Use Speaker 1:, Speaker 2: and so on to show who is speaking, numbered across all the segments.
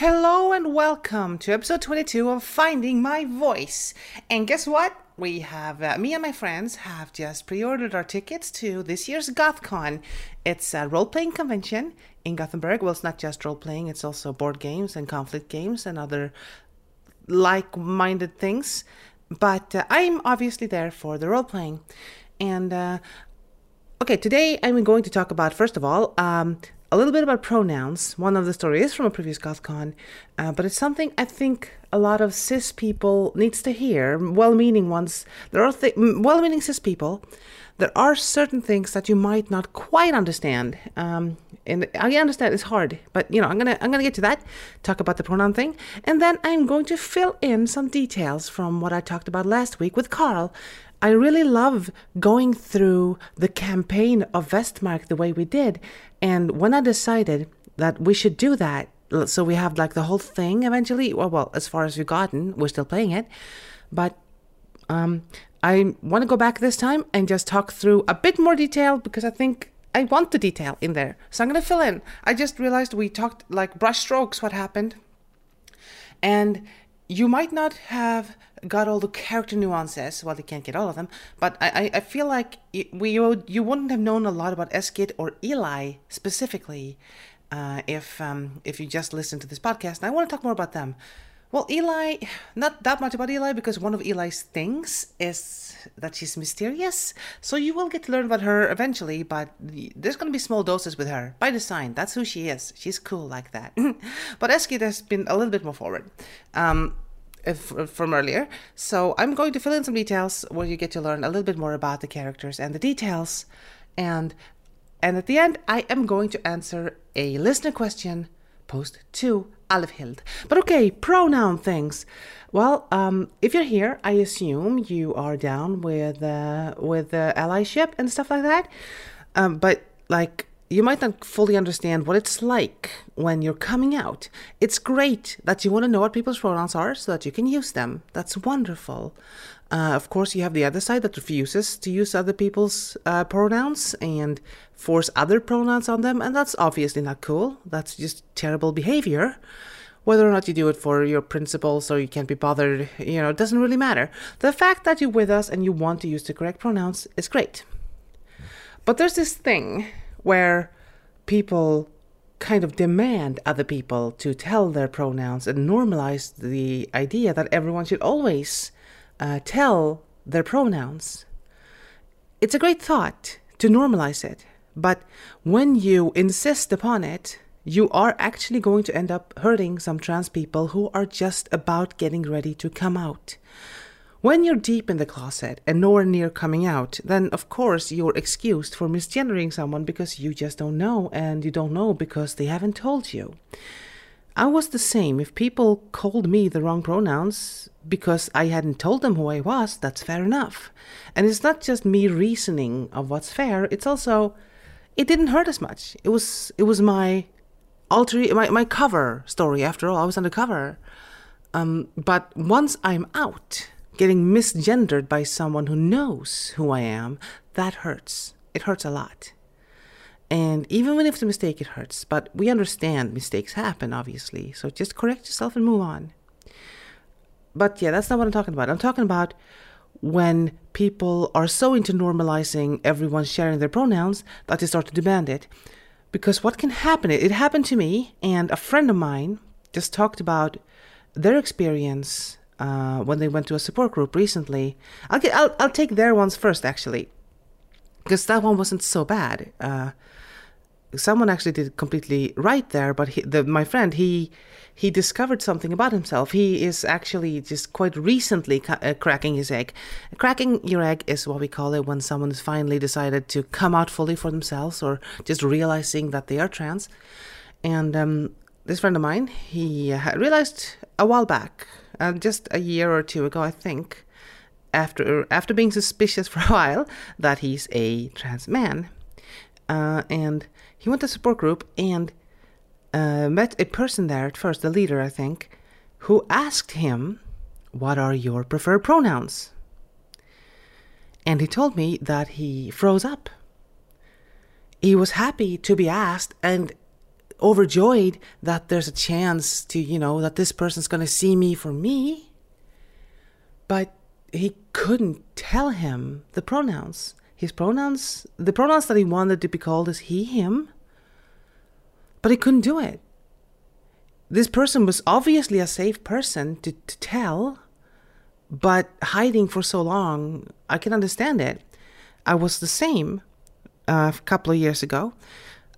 Speaker 1: Hello and welcome to episode 22 of Finding My Voice. And guess what? We have, uh, me and my friends have just pre ordered our tickets to this year's GothCon. It's a role playing convention in Gothenburg. Well, it's not just role playing, it's also board games and conflict games and other like minded things. But uh, I'm obviously there for the role playing. And uh, okay, today I'm going to talk about, first of all, um, a little bit about pronouns. One of the stories is from a previous GothCon, uh, but it's something I think a lot of cis people needs to hear. Well-meaning ones. There are th- well-meaning cis people. There are certain things that you might not quite understand. Um, and I understand it's hard, but you know I'm gonna I'm gonna get to that. Talk about the pronoun thing, and then I'm going to fill in some details from what I talked about last week with Karl I really love going through the campaign of Vestmark the way we did. And when I decided that we should do that, so we have like the whole thing eventually, well, well as far as we've gotten, we're still playing it. But um, I want to go back this time and just talk through a bit more detail because I think I want the detail in there. So I'm going to fill in. I just realized we talked like brushstrokes what happened. And you might not have got all the character nuances. Well, you can't get all of them, but I, I feel like we you wouldn't have known a lot about Eskid or Eli specifically uh, if um, if you just listened to this podcast. And I want to talk more about them. Well, Eli, not that much about Eli because one of Eli's things is that she's mysterious. So you will get to learn about her eventually, but there's going to be small doses with her by design. That's who she is. She's cool like that. but Eskid has been a little bit more forward. Um, from earlier. So I'm going to fill in some details where you get to learn a little bit more about the characters and the details. And and at the end, I am going to answer a listener question posed to Alvhild. But okay, pronoun things. Well, um, if you're here, I assume you are down with uh, with the allyship and stuff like that. Um, but like you might not fully understand what it's like when you're coming out. It's great that you want to know what people's pronouns are so that you can use them. That's wonderful. Uh, of course, you have the other side that refuses to use other people's uh, pronouns and force other pronouns on them, and that's obviously not cool. That's just terrible behavior. Whether or not you do it for your principles or you can't be bothered, you know, it doesn't really matter. The fact that you're with us and you want to use the correct pronouns is great. But there's this thing where people kind of demand other people to tell their pronouns and normalize the idea that everyone should always uh, tell their pronouns. It's a great thought to normalize it, but when you insist upon it, you are actually going to end up hurting some trans people who are just about getting ready to come out. When you're deep in the closet and nowhere near coming out, then of course you're excused for misgendering someone because you just don't know, and you don't know because they haven't told you. I was the same. If people called me the wrong pronouns because I hadn't told them who I was, that's fair enough. And it's not just me reasoning of what's fair, it's also it didn't hurt as much. It was it was my alter my, my cover story after all. I was undercover. Um, but once I'm out, getting misgendered by someone who knows who I am, that hurts. It hurts a lot. And even when it's a mistake, it hurts. But we understand mistakes happen, obviously. So just correct yourself and move on. But yeah, that's not what I'm talking about. I'm talking about when people are so into normalizing everyone sharing their pronouns that they start to demand it. Because what can happen, it happened to me, and a friend of mine just talked about their experience uh, when they went to a support group recently. I'll, get, I'll, I'll take their ones first, actually, because that one wasn't so bad. Uh, someone actually did completely right there, but he, the, my friend he he discovered something about himself. He is actually just quite recently ca- uh, cracking his egg. Cracking your egg is what we call it when someone has finally decided to come out fully for themselves or just realizing that they are trans. And um, this friend of mine, he uh, realized a while back, uh, just a year or two ago, I think, after after being suspicious for a while that he's a trans man, uh, and he went to support group and uh, met a person there at first, the leader, I think, who asked him, What are your preferred pronouns? And he told me that he froze up. He was happy to be asked, and overjoyed that there's a chance to, you know, that this person's going to see me for me. But he couldn't tell him the pronouns. His pronouns, the pronouns that he wanted to be called is he, him. But he couldn't do it. This person was obviously a safe person to, to tell, but hiding for so long, I can understand it. I was the same uh, a couple of years ago.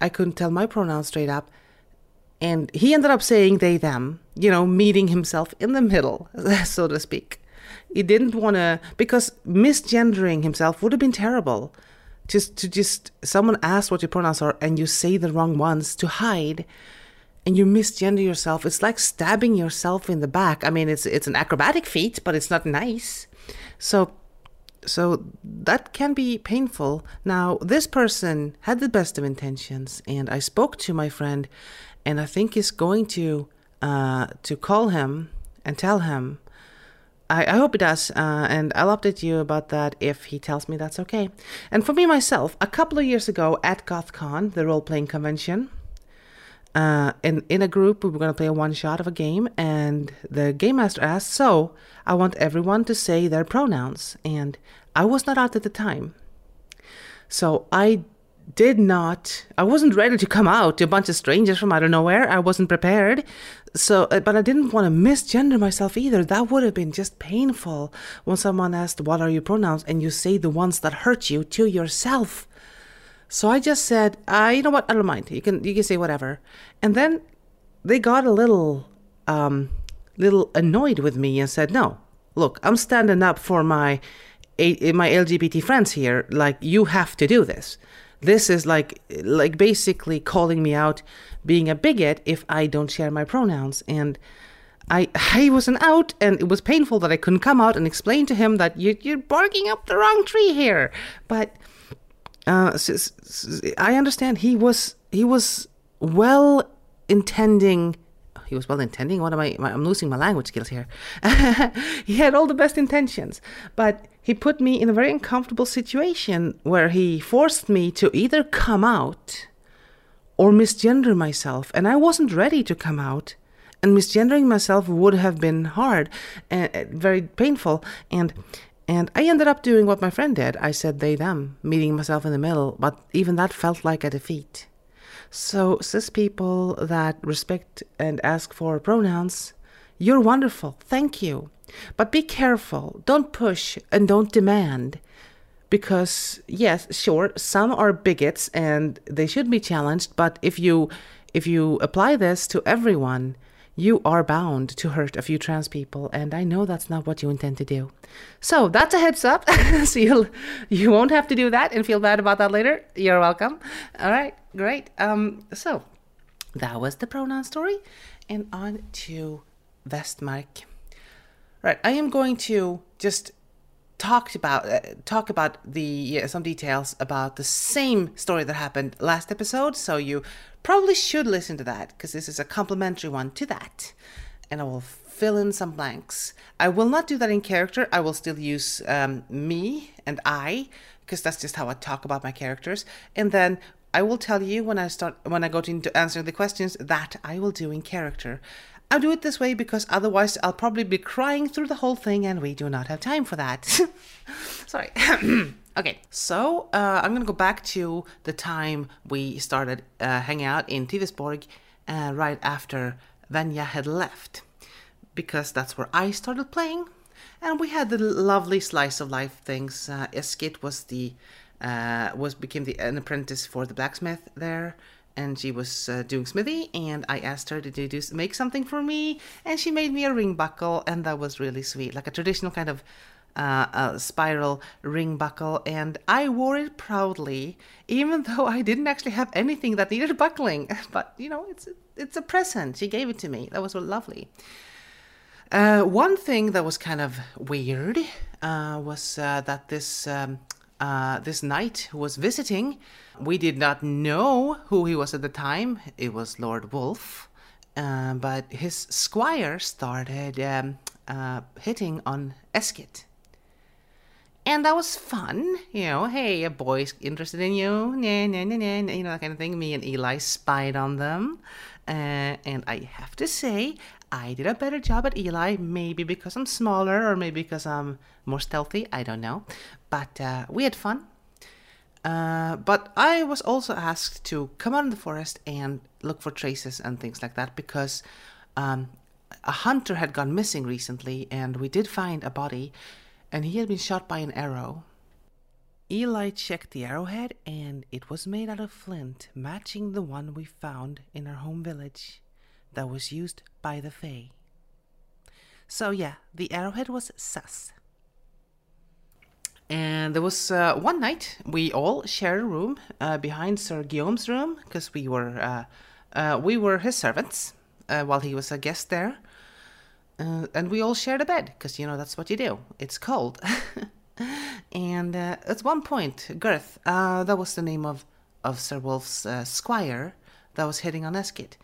Speaker 1: I couldn't tell my pronouns straight up. And he ended up saying they, them, you know, meeting himself in the middle, so to speak. He didn't want to, because misgendering himself would have been terrible. Just to just, someone asks what your pronouns are and you say the wrong ones to hide and you misgender yourself. It's like stabbing yourself in the back. I mean, it's, it's an acrobatic feat, but it's not nice. So so that can be painful. Now, this person had the best of intentions, and I spoke to my friend, and I think he's going to uh, to call him and tell him. I, I hope he does, uh, and I'll update you about that if he tells me that's okay. And for me myself, a couple of years ago at GothCon, the role playing convention, uh, in in a group we were going to play a one shot of a game and the game master asked so i want everyone to say their pronouns and i was not out at the time. So i did not i wasn't ready to come out to a bunch of strangers from out of nowhere. I wasn't prepared. So uh, but i didn't want to misgender myself either. That would have been just painful when someone asked what are your pronouns? and you say the ones that hurt you to yourself so I just said, uh, you know what? I don't mind. You can you can say whatever. And then they got a little um, little annoyed with me and said, no, look, I'm standing up for my my LGBT friends here. Like you have to do this. This is like like basically calling me out being a bigot if I don't share my pronouns and. I I wasn't out, and it was painful that I couldn't come out and explain to him that you, you're barking up the wrong tree here. But uh, I understand he was he was well intending. He was well intending. What am I? I'm losing my language skills here. he had all the best intentions, but he put me in a very uncomfortable situation where he forced me to either come out or misgender myself, and I wasn't ready to come out. And misgendering myself would have been hard and very painful. And and I ended up doing what my friend did. I said they, them, meeting myself in the middle, but even that felt like a defeat. So, cis people that respect and ask for pronouns, you're wonderful. Thank you. But be careful. Don't push and don't demand. Because, yes, sure, some are bigots and they should be challenged, but if you if you apply this to everyone, you are bound to hurt a few trans people, and I know that's not what you intend to do. So that's a heads up. so you'll you won't have to do that and feel bad about that later. You're welcome. All right, great. Um, so that was the pronoun story, and on to Vestmark. Right, I am going to just talk about uh, talk about the some details about the same story that happened last episode. So you probably should listen to that because this is a complimentary one to that. And I will fill in some blanks. I will not do that in character. I will still use um, me and I because that's just how I talk about my characters. And then I will tell you when I start when I go into answering the questions that I will do in character. I'll do it this way because otherwise I'll probably be crying through the whole thing and we do not have time for that. Sorry. Okay, so uh, I'm gonna go back to the time we started uh, hanging out in Tivisborg uh, right after Venya had left, because that's where I started playing, and we had the lovely slice of life things. Uh, Eskid was the uh, was became the an apprentice for the blacksmith there, and she was uh, doing smithy and i asked her to do, do make something for me and she made me a ring buckle and that was really sweet like a traditional kind of uh, a spiral ring buckle, and I wore it proudly, even though I didn't actually have anything that needed buckling. But you know, it's it's a present. She gave it to me. That was lovely. Uh, one thing that was kind of weird uh, was uh, that this um, uh, this knight who was visiting, we did not know who he was at the time. It was Lord Wolf. Uh, but his squire started um, hitting on Eskid And that was fun, you know. Hey, a boy's interested in you, nah, nah, nah, nah, you know that kind of thing. Me and Eli spied on them, uh, and I have to say, I did a better job at Eli. Maybe because I'm smaller, or maybe because I'm more stealthy. I don't know, but uh, we had fun. Uh, but I was also asked to come out in the forest and look for traces and things like that because um, a hunter had gone missing recently, and we did find a body, and he had been shot by an arrow. Eli checked the arrowhead, and it was made out of flint, matching the one we found in our home village that was used by the Fae. So, yeah, the arrowhead was sus. And there was uh, one night we all shared a room uh, behind Sir Guillaume's room because we were uh, uh, we were his servants uh, while he was a guest there, uh, and we all shared a bed because you know that's what you do. It's cold. and at one point, Girth, that was the name of of Sir Wolf's squire that was hitting on Eskid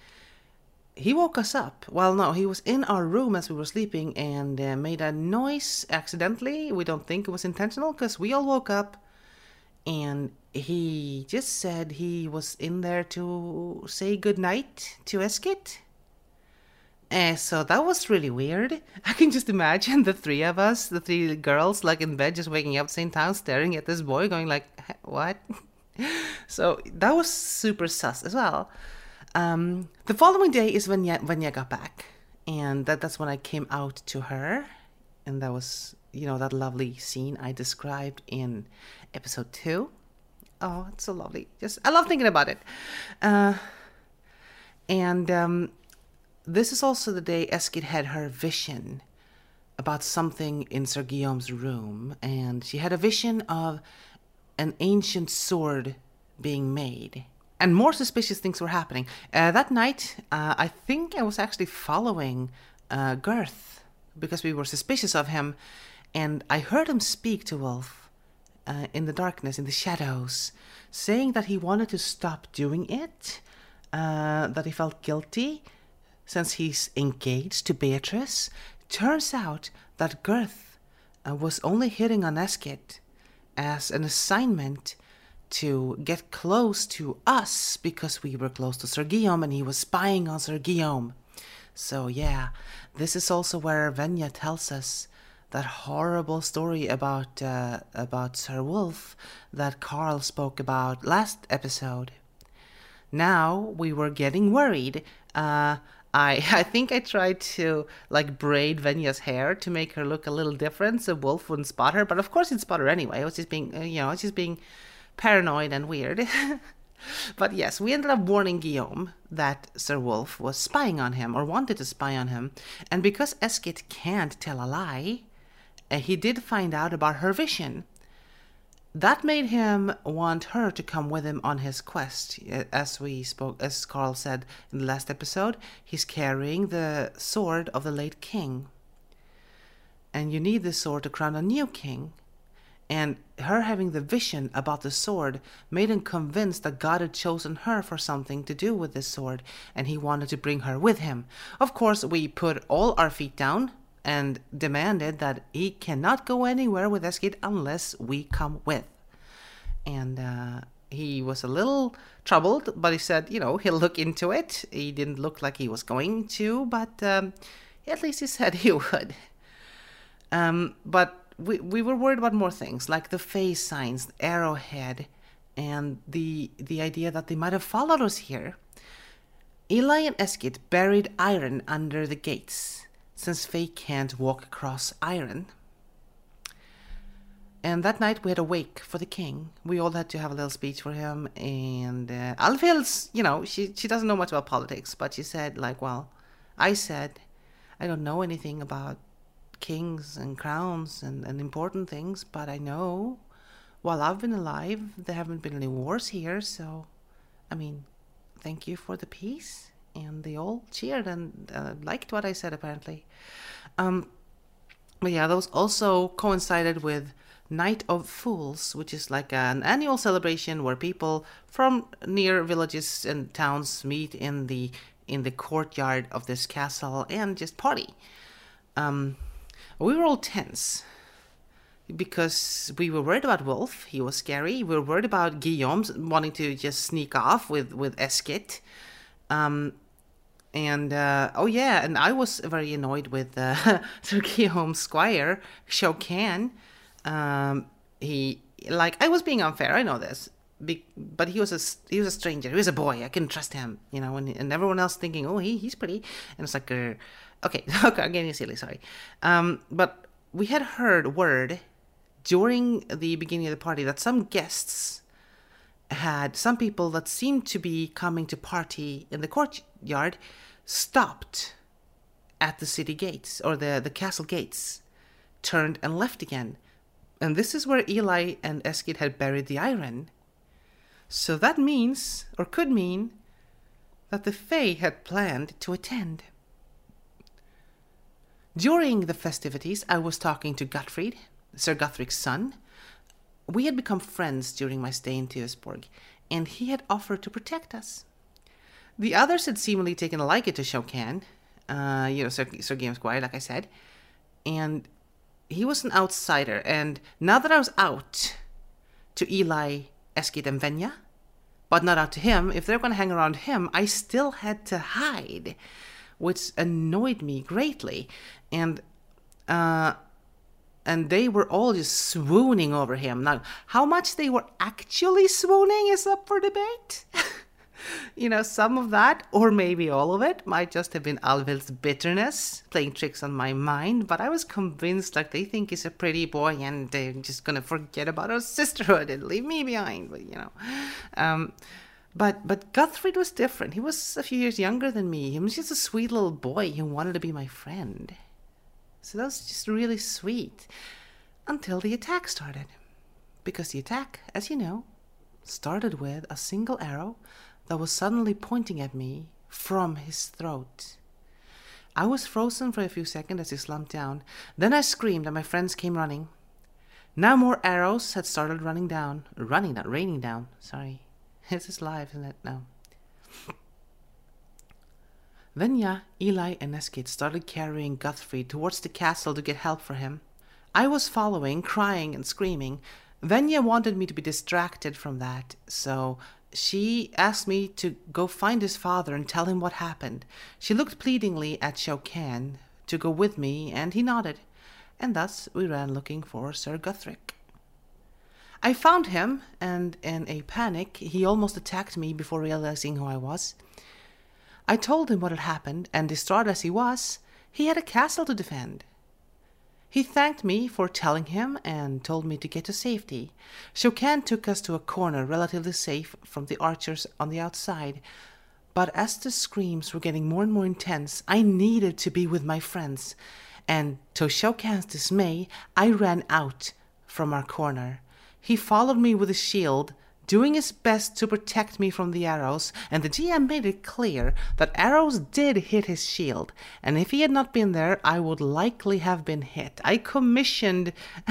Speaker 1: he woke us up. Well, no, he was in our room as we were sleeping and uh, made a noise accidentally. We don't think it was intentional because we all woke up and he just said he was in there to say goodnight to Eskid. Uh, so that was really weird. I can just imagine the three of us, the three girls, like in bed, just waking up at the same time, staring at this boy, going like, "What?" so that was super sus as well. Um, the following day is when Vanya got back, and that, that's when I came out to her, and that was you know that lovely scene I described in episode two. Oh, it's so lovely. Just I love thinking about it. Uh, and um, this is also the day Eskid had her vision about something in Sir Guillaume's room, and she had a vision of an ancient sword being made and more suspicious things were happening. Uh, that night, uh, I think I was actually following uh, Girth because we were suspicious of him, and I heard him speak to Wolf uh, in the darkness, in the shadows, saying that he wanted to stop doing it, uh, that he felt guilty since he's engaged to Beatrice. Turns out that Girth uh, was only hitting on Eskid as an assignment to get close to us because we were close to Sir Guillaume and he was spying on Sir Guillaume. So, yeah, this is also where Venya tells us that horrible story about uh, about Sir Wolf that Karl spoke about last episode. Now we were getting worried. Uh, I I think I tried to like braid Venya's hair to make her look a little different so Wolf wouldn't spot her, but of course he'd spot her anyway. I was just being uh, you know, it's just being paranoid and weird. but yes, we ended up warning Guillaume that Sir Wolf was spying on him or wanted to spy on him, and because Eskid can't tell a lie, uh, he did find out about her vision. That made him want her to come with him on his quest. As we spoke, as Karl said in the last episode, he's carrying the sword of the late king. And you need this sword to crown a new king. And her having the vision about the sword made him convinced that God had chosen her for something to do with this sword, and he wanted to bring her with him. Of course, we put all our feet down and demanded that he cannot go anywhere with Eskid unless we come with. And uh, he was a little troubled, but he said, you know, he'll look into it. He didn't look like he was going to, but um, at least he said he would. Um, but we, we were worried about more things like the Fae signs, the arrowhead, and the the idea that they might have followed us here. Eli and Eskid buried iron under the gates, since Fae can't walk across iron. And that night we had a wake for the king. We all had to have a little speech for him. And uh, you know, she she doesn't know much about politics, but she said like, well, I said, I don't know anything about kings and crowns and, and important things, but I know while I've been alive, there haven't been any wars here, so I mean, thank you for the peace. And they all cheered and uh, liked what I said, apparently. Um, but yeah, those also coincided with Night of Fools, which is like an annual celebration where people from near villages and towns meet in the in the courtyard of this castle and just party. Um, we were all tense. because we were worried about Wolf. He was scary. We were worried about Guillaume wanting to just sneak off with with Eskid. Um, and uh, oh yeah, and I was very annoyed with uh, Sir Guillaume Squire Shokan. Um, he like I was being unfair. I know this, be, but he was a he was a stranger. He was a boy. I couldn't trust him, you know. And, and everyone else thinking, oh, he he's pretty, and it's like, uh, okay, okay, I'm getting silly. Sorry, um, but we had heard word during the beginning of the party that some guests had some people that seemed to be coming to party in the courtyard stopped at the city gates or the, the castle gates, turned and left again. And this is where Eli and Eskid had buried the iron. So that means, or could mean, that the Fae had planned to attend. During the festivities, I was talking to Gottfried, Sir Guthric's son, we had become friends during my stay in Tewsborg, and he had offered to protect us. The others had seemingly taken a liking to Shokan, uh, you know, Sir, Sir Guillaume Squire, like I said, and he was an outsider. And now that I was out to Eli, Eskid, and Venya, but not out to him, if they're going to hang around him, I still had to hide, which annoyed me greatly. And uh, and they were all just swooning over him. Now, how much they were actually swooning is up for debate. you know, some of that, or maybe all of it, might just have been Alvhild's bitterness playing tricks on my mind, but I was convinced like they think he's a pretty boy and they're just gonna forget about our sisterhood and leave me behind, but you know. Um, but but Guthrie was different. He was a few years younger than me. He was just a sweet little boy who wanted to be my friend. So that was just really sweet until the attack started. Because the attack, as you know, started with a single arrow that was suddenly pointing at me from his throat. I was frozen for a few seconds as he slumped down. Then I screamed and my friends came running. Now more arrows had started running down. Running, not raining down. Sorry. This is live, isn't it? No. Venya, Eli, and Eskid started carrying Guthrie towards the castle to get help for him. I was following, crying and screaming. Venya wanted me to be distracted from that, so she asked me to go find his father and tell him what happened. She looked pleadingly at Shokan to go with me, and he nodded, and thus we ran looking for Sir Guthric. I found him, and in a panic, he almost attacked me before realizing who I was. I told him what had happened, and distraught as he was, he had a castle to defend. He thanked me for telling him and told me to get to safety. Shokan took us to a corner relatively safe from the archers on the outside. But as the screams were getting more and more intense, I needed to be with my friends. And to Shokan's dismay, I ran out from our corner. He followed me with a shield, doing his best to protect me from the arrows, and the GM made it clear that arrows did hit his shield, and if he had not been there, I would likely have been hit. I commissioned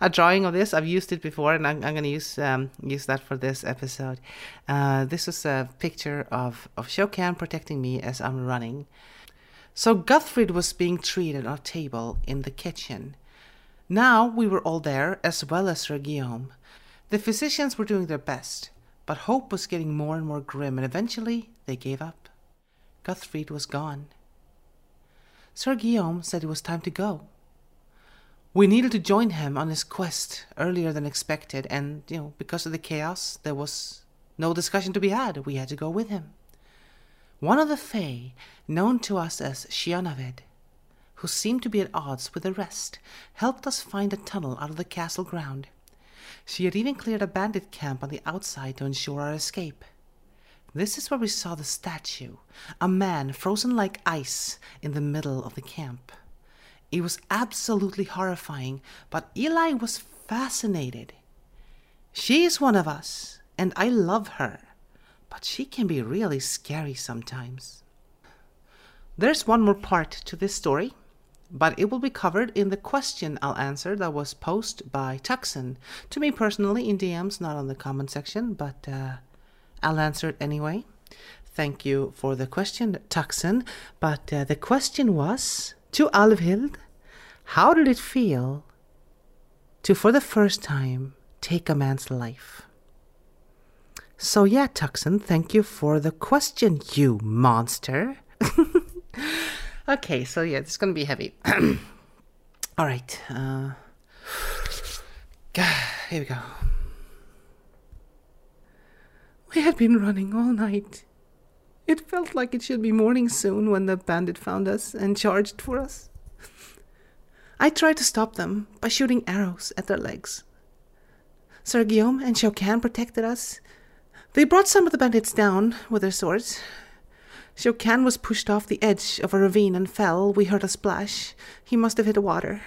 Speaker 1: a drawing of this. I've used it before, and I'm, I'm going to use um, use that for this episode. Uh, this is a picture of of Shokan protecting me as I'm running. So Guthfried was being treated on a table in the kitchen. Now we were all there, as well as Sir Guillaume. The physicians were doing their best, but hope was getting more and more grim, and eventually they gave up. Guthfried was gone. Sir Guillaume said it was time to go. We needed to join him on his quest earlier than expected, and, you know, because of the chaos, there was no discussion to be had. We had to go with him. One of the Fae, known to us as Shianavid, who seemed to be at odds with the rest, helped us find a tunnel out of the castle ground. She had even cleared a bandit camp on the outside to ensure our escape. This is where we saw the statue, a man frozen like ice in the middle of the camp. It was absolutely horrifying, but Eli was fascinated. She is one of us, and I love her, but she can be really scary sometimes. There's one more part to this story but it will be covered in the question I'll answer that was posed by Tuxen to me personally in DMs, not on the comment section, but uh, I'll answer it anyway. Thank you for the question, Tuxen. But uh, the question was to Alvhild, how did it feel to, for the first time, take a man's life. So, yeah, Tuxen, thank you for the question, you monster. okay, so yeah, it's gonna be heavy. All right, uh, here we go. We had been running all night. It felt like it should be morning soon when the bandit found us and charged for us. I tried to stop them by shooting arrows at their legs. Sir Guillaume and Shokan protected us. They brought some of the bandits down with their swords. Shokan was pushed off the edge of a ravine and fell. We heard a splash. He must have hit water.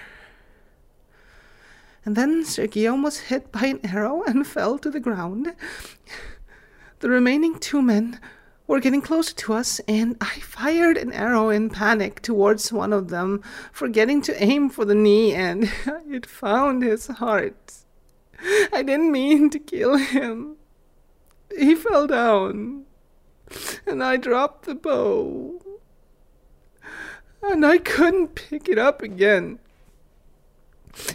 Speaker 1: And then Sir Guillaume was hit by an arrow and fell to the ground. The remaining two men were getting closer to us, and I fired an arrow in panic towards one of them, forgetting to aim for the knee, and it found his heart. I didn't mean to kill him. He fell down, and I dropped the bow, and I couldn't pick it up again.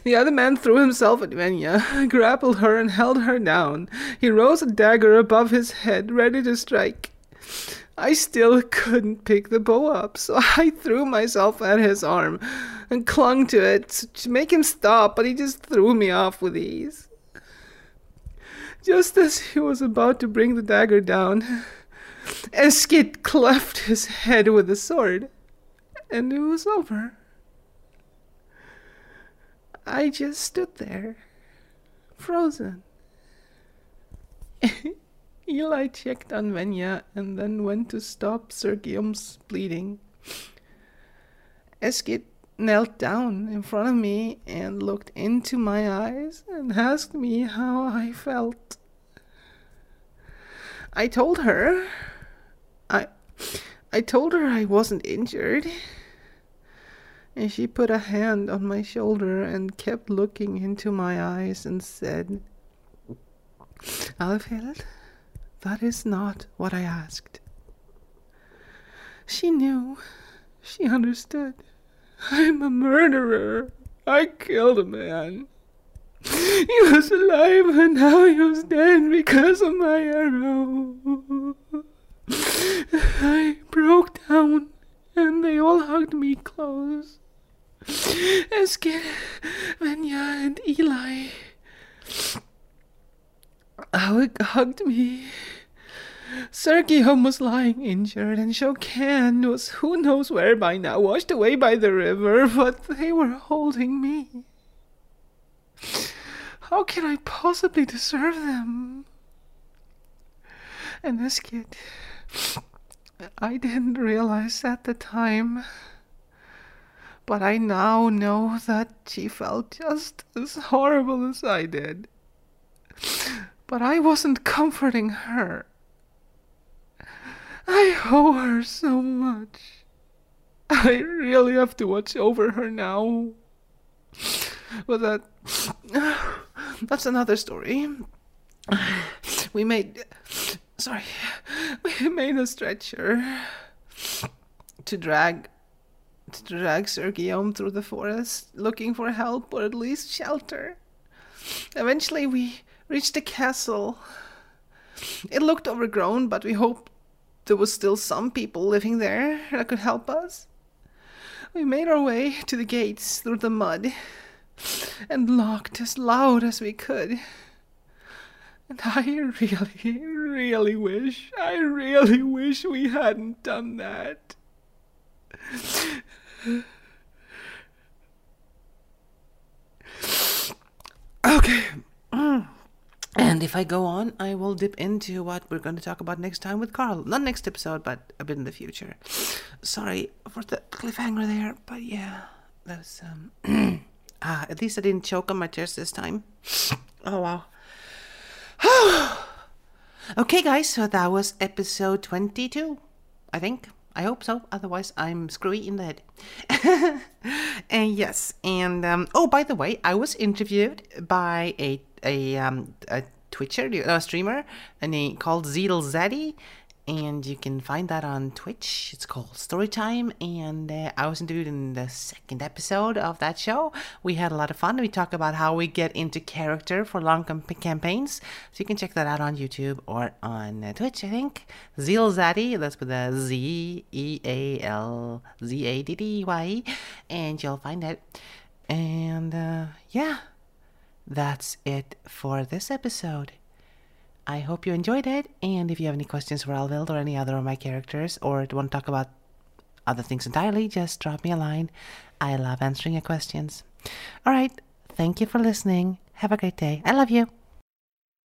Speaker 1: The other man threw himself at Venya, grappled her, and held her down. He rose a dagger above his head, ready to strike. I still couldn't pick the bow up, so I threw myself at his arm and clung to it to make him stop, but he just threw me off with ease. Just as he was about to bring the dagger down, Eskid cleft his head with a sword, and it was over. I just stood there, frozen. Eli checked on Venya and then went to stop Sir Guillaume's bleeding. Eskid knelt down in front of me and looked into my eyes and asked me how I felt. I told her I I told her I wasn't injured. And she put a hand on my shoulder and kept looking into my eyes and said, Alvhild, that is not what I asked. She knew. She understood. I'm a murderer. I killed a man. He was alive and now he was dead because of my arrow. I broke down and they all hugged me close. Eskid, Venya, and Eli Alec hugged me. Guillaume was lying injured, and Shokan was who knows where by now, washed away by the river, but they were holding me. How can I possibly deserve them? And Eskid, I didn't realize at the time, but I now know that she felt just as horrible as I did. But I wasn't comforting her. I owe her so much. I really have to watch over her now. But that that's another story. We made sorry. We made a stretcher to drag to drag Sir Guillaume through the forest looking for help or at least shelter. Eventually we reached the castle. It looked overgrown, but we hoped there was still some people living there that could help us. We made our way to the gates through the mud and knocked as loud as we could. And I really, really wish, I really wish we hadn't done that. Okay. And if I go on, I will dip into what we're going to talk about next time with Karl. Not next episode, but a bit in the future. Sorry for the cliffhanger there, but yeah, that was um. ah, at least I didn't choke on my tears this time. Oh wow. okay, guys, so that was episode twenty-two. I think. I hope so. Otherwise, I'm screwy in the head. and yes, and um, oh, by the way, I was interviewed by a a um a Twitcher, a streamer, and he called Zeal Zaddy, and you can find that on Twitch. It's called Storytime, and uh, I was interviewed in the second episode of that show. We had a lot of fun. We talk about how we get into character for long campaigns, so you can check that out on YouTube or on uh, Twitch. I think Zeal Zaddy. That's with a Z E A L Z A D D Y and you'll find it. And uh, yeah, that's it for this episode. I hope you enjoyed it, and if you have any questions for Alvhild or any other of my characters, or want to talk about other things entirely, just drop me a line. I love answering your questions. All right, thank you for listening. Have a great day. I love you.